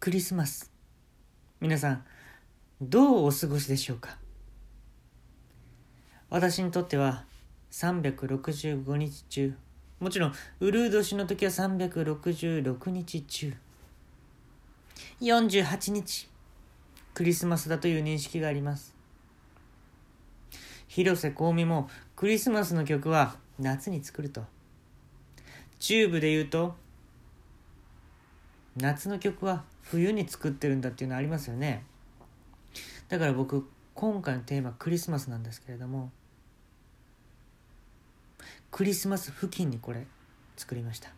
クリスマス。皆さんどうお過ごしでしょうか？私にとっては365日中。もちろんウルー年の時は366日中。48日クリスマスだという認識があります。広瀬香美もクリスマスの曲は夏に作ると。チューブで言うと夏の曲は冬に作ってるんだっていうのありますよね。だから僕今回のテーマクリスマスなんですけれどもクリスマス付近にこれ作りました。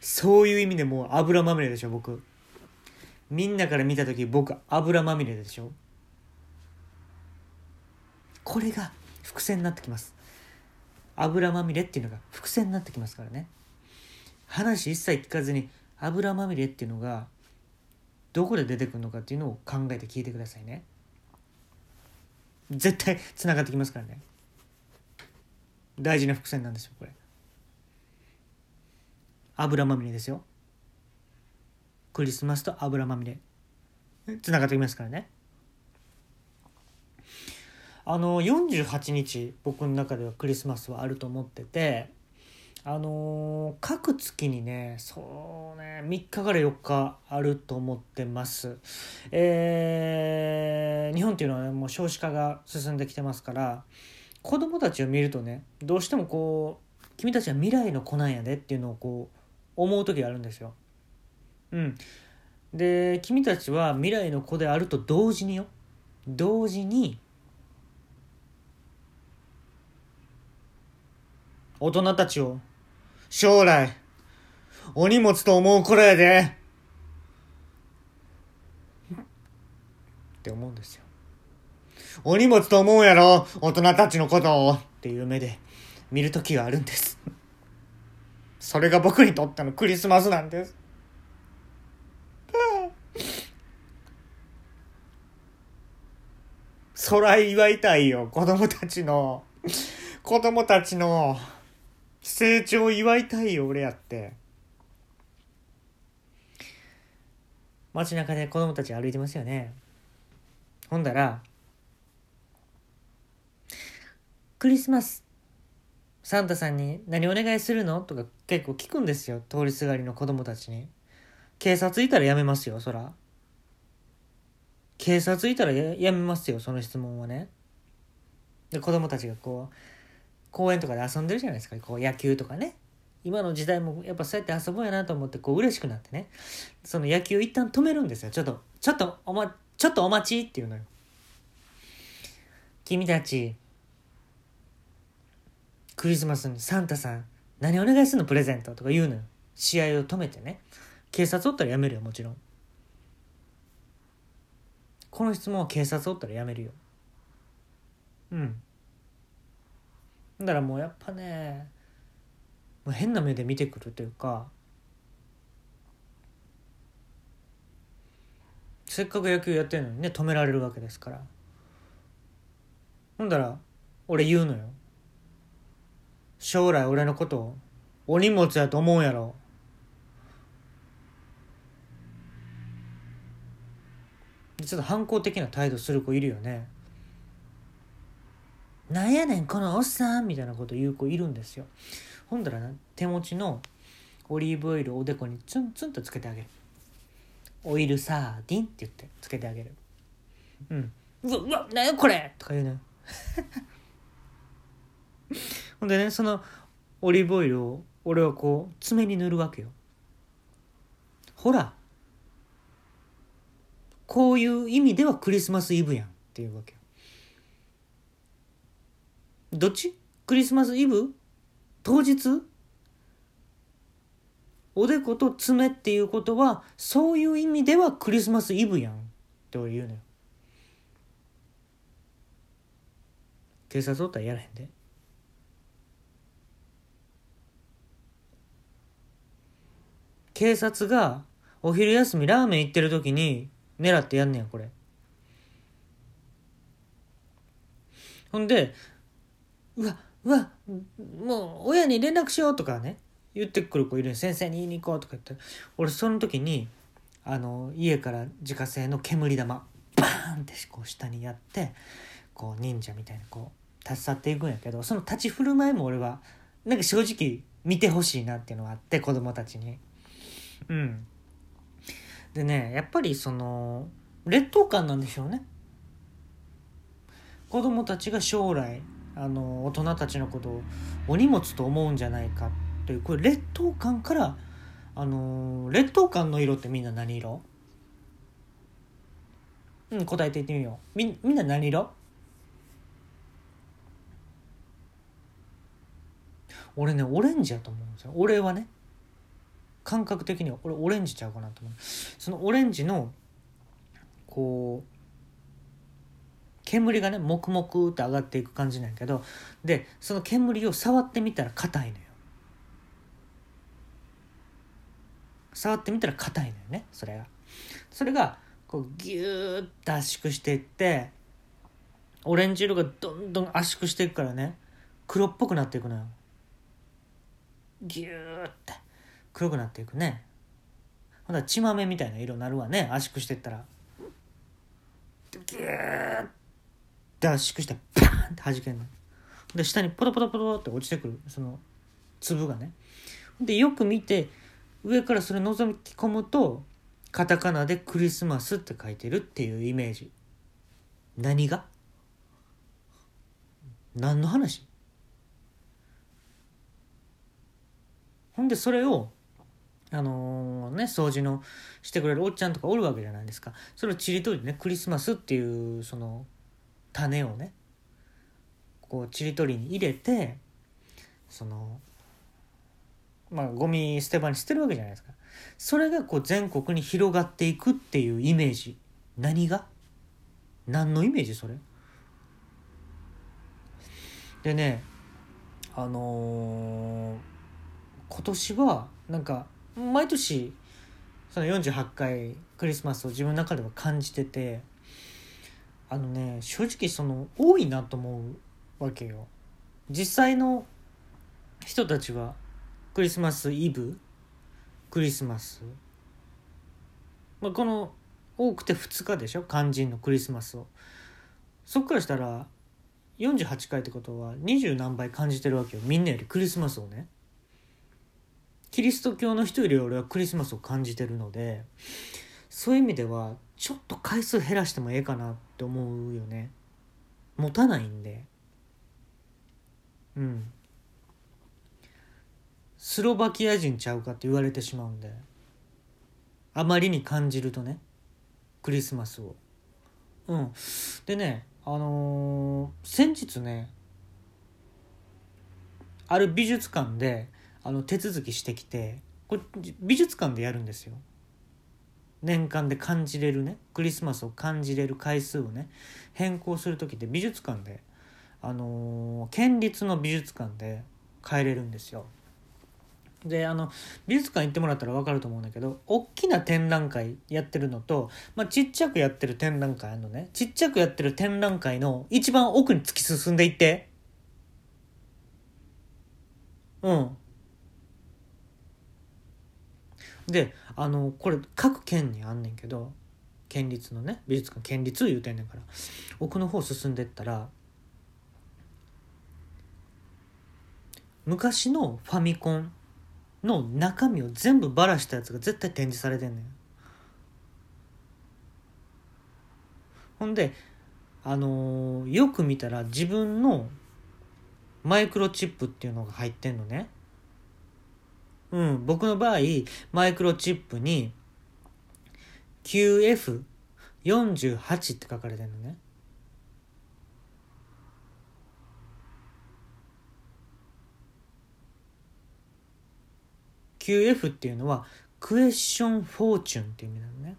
そういう意味でもう油まみれでしょ僕。みんなから見た時僕油まみれでしょ。これが伏線になってきます。油まみれっていうのが伏線になってきますからね。話一切聞かずに油まみれっていうのがどこで出てくるのかっていうのを考えて聞いてくださいね。絶対つながってきますからね。大事な伏線なんですよこれ。油まみれですよ。クリスマスと油まみれ。つながってきますからね。あの48日僕の中ではクリスマスはあると思っててあのー、各月にねそうね3日から4日あると思ってます。えー、日本っていうのはねもう少子化が進んできてますから子供たちを見るとねどうしてもこう君たちは未来の子なんやでっていうのをこう思う時があるんですよ。うん。で君たちは未来の子であると同時によ同時に大人たちを将来お荷物と思う頃やで。って思うんですよ。お荷物と思うやろ？大人たちのことをっていう目で見る時があるんです。それが僕にとってのクリスマスなんです。そら祝いたいよ。子供たちの子供たちの成長祝いたいよ俺やって。街中で子供たち歩いてますよね。ほんだら「クリスマスサンタさんに何お願いするの?」とか結構聞くんですよ通りすがりの子供たちに。警察いたらやめますよそら。警察いたらやめますよその質問はね。で子供たちがこう公園とかで遊んでるじゃないですか。こう野球とかね。今の時代もやっぱそうやって遊ぼうやなと思ってこう嬉しくなってね。その野球一旦止めるんですよ。ちょっとちょっとおまちょっとお待ちっていうのよ。君たちクリスマスにサンタさん何お願いするの？プレゼントとか言うのよ。試合を止めてね。警察おったらやめるよもちろん。この質問は警察おったらやめるよ。うん。だからもうやっぱねもう変な目で見てくるというかせっかく野球やってるのにね止められるわけですから。ほんだら俺言うのよ。将来俺のことをお荷物やと思うやろ。ちょっと反抗的な態度する子いるよね。なんやねんこのおっさんみたいなこと言う子いるんですよ。ほんだらな手持ちのオリーブオイルをおでこにツンツンとつけてあげる。オイルサーディンって言ってつけてあげる。うん。うわうわ何やこれとか言うのよ。ほんでねそのオリーブオイルを俺はこう爪に塗るわけよ。ほら。こういう意味ではクリスマスイブやんっていうわけよ。どっち？クリスマスイブ？当日？おでこと爪っていうことはそういう意味ではクリスマスイブやん。って俺言うのよ。警察おったらやらへんで。警察がお昼休みラーメン行ってる時に狙ってやんねやこれ。ほんでうわうわもう親に連絡しようとかね言ってくる子いる先生に言いに行こうとか言って俺その時にあの家から自家製の煙玉バーンってこう下にやってこう忍者みたいにこう立ち去っていくんやけどその立ち振る舞いも俺はなんか正直見てほしいなっていうのがあって子供たちに。うん。でねやっぱりその劣等感なんでしょうね。子供たちが将来あの大人たちのことをお荷物と思うんじゃないかというこれ劣等感からあの劣等感の色ってみんな何色？うん答えていってみよう。みみんな何色？俺ねオレンジやと思うんですよ。俺はね感覚的には俺オレンジちゃうかなと思う。そのオレンジのこう煙がね黙々って上がっていく感じなんやけどでその煙を触ってみたら硬いのよ。触ってみたら硬いのよねそれが。それがこうギューッと圧縮していってオレンジ色がどんどん圧縮していくからね黒っぽくなっていくのよ。ギューって。黒くなっていくね。ほんだら血豆みたいな色になるわね圧縮していったらギューッ圧縮してバーンって弾けんの。で下にポトポトポトって落ちてくるその粒がね。でよく見て上からそれ覗き込むとカタカナでクリスマスって書いてるっていうイメージ。何が？何の話？ほんでそれをあのー、ね掃除のしてくれるおっちゃんとかおるわけじゃないですか。それをちりとりでねクリスマスっていうその種をねこうちりとりに入れてそのまあゴミ捨て場に捨てるわけじゃないですか。それがこう全国に広がっていくっていうイメージ。何が？何のイメージ？それ。でねあのー、今年はなんか毎年その48回クリスマスを自分の中では感じててあのね正直その多いなと思うわけよ。実際の人たちはクリスマスイブクリスマス、まあ、この多くて2日でしょ？肝心のクリスマスを。そっからしたら48回ってことは二十何倍感じてるわけよ。みんなよりクリスマスをね。キリスト教の人より俺はクリスマスを感じてるのでそういう意味ではちょっと回数減らしてもええかなって思うよね。持たないんで。うん。スロバキア人ちゃうかって言われてしまうんで。あまりに感じるとね。クリスマスを。うん。でねあのー、先日ねある美術館であの手続きしてきてこれ美術館でやるんですよ。年間で感じれるねクリスマスを感じれる回数をね変更する時って美術館であのー、県立の美術館で帰れるんですよ。であの美術館行ってもらったら分かると思うんだけど大きな展覧会やってるのと、まあ、ちっちゃくやってる展覧会あのねちっちゃくやってる展覧会の一番奥に突き進んでいってうんであのこれ各県にあんねんけど県立のね美術館県立言うてんねんから奥の方進んでったら昔のファミコンの中身を全部ばらしたやつが絶対展示されてんねん。ほんであのー、よく見たら自分のマイクロチップっていうのが入ってんのね。うん、僕の場合、マイクロチップに QF48 って書かれてるのね。QF っていうのはクエスチョンフォーチュンっていう意味なのね。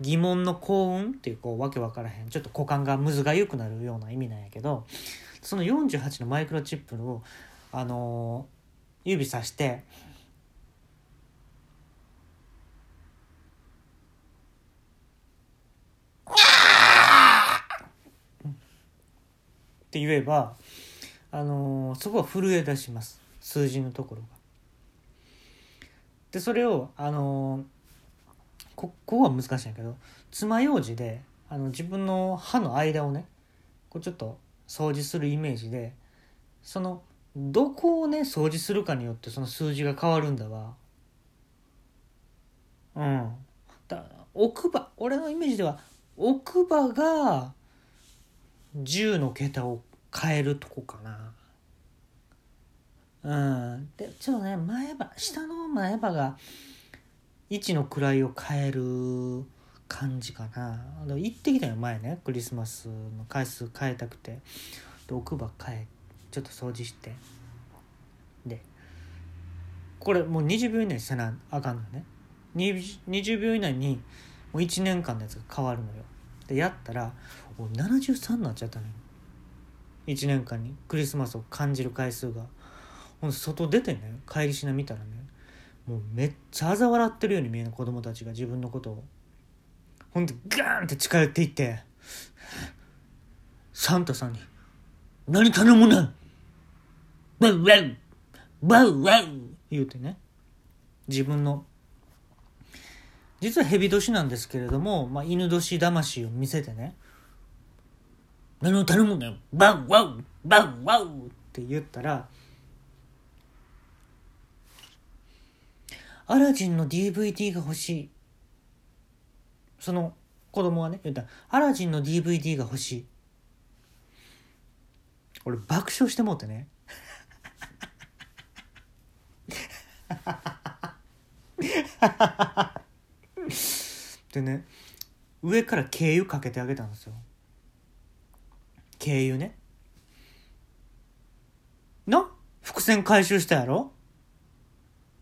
疑問の幸運っていうこうわけわからへんちょっと股間がむずがゆくなるような意味なんやけどその48のマイクロチップをあのー指さしてって言えば、あのー、そこは震え出します数字のところが。でそれをあのこここは難しいんやけど爪楊枝であの自分の歯の間をねこうちょっと掃除するイメージでそのどこをね掃除するかによってその数字が変わるんだわ。うん。だ奥歯俺のイメージでは奥歯が10の桁を変えるとこかな。うん。でちょっとね前歯下の前歯が1の位を変える感じかな。行ってきたよ前ね。クリスマスの回数変えたくて。で奥歯変えちょっと掃除して。でこれもう20秒以内にせなあかんのね。20秒以内にもう1年間のやつが変わるのよ。でやったらお73になっちゃったのよ。1年間に。クリスマスを感じる回数が。ほん外出てね帰りしな見たらねもうめっちゃ嘲笑ってるように見える子供たちが自分のことを。ほんでガーンって近寄っていってサンタさんに「何頼むなバウワウバウワウ!」言うてね。自分の。実は蛇年なんですけれども、まあ、犬年魂を見せてね「何を頼むん。だよバウワウバウワウ!」って言ったらアラジンの DVD が欲しい。その子供がね言ったら「アラジンの DVD が欲しい」俺爆笑してもうてね でね上から軽油かけてあげたんですよ。軽油ね。な？伏線回収したやろ？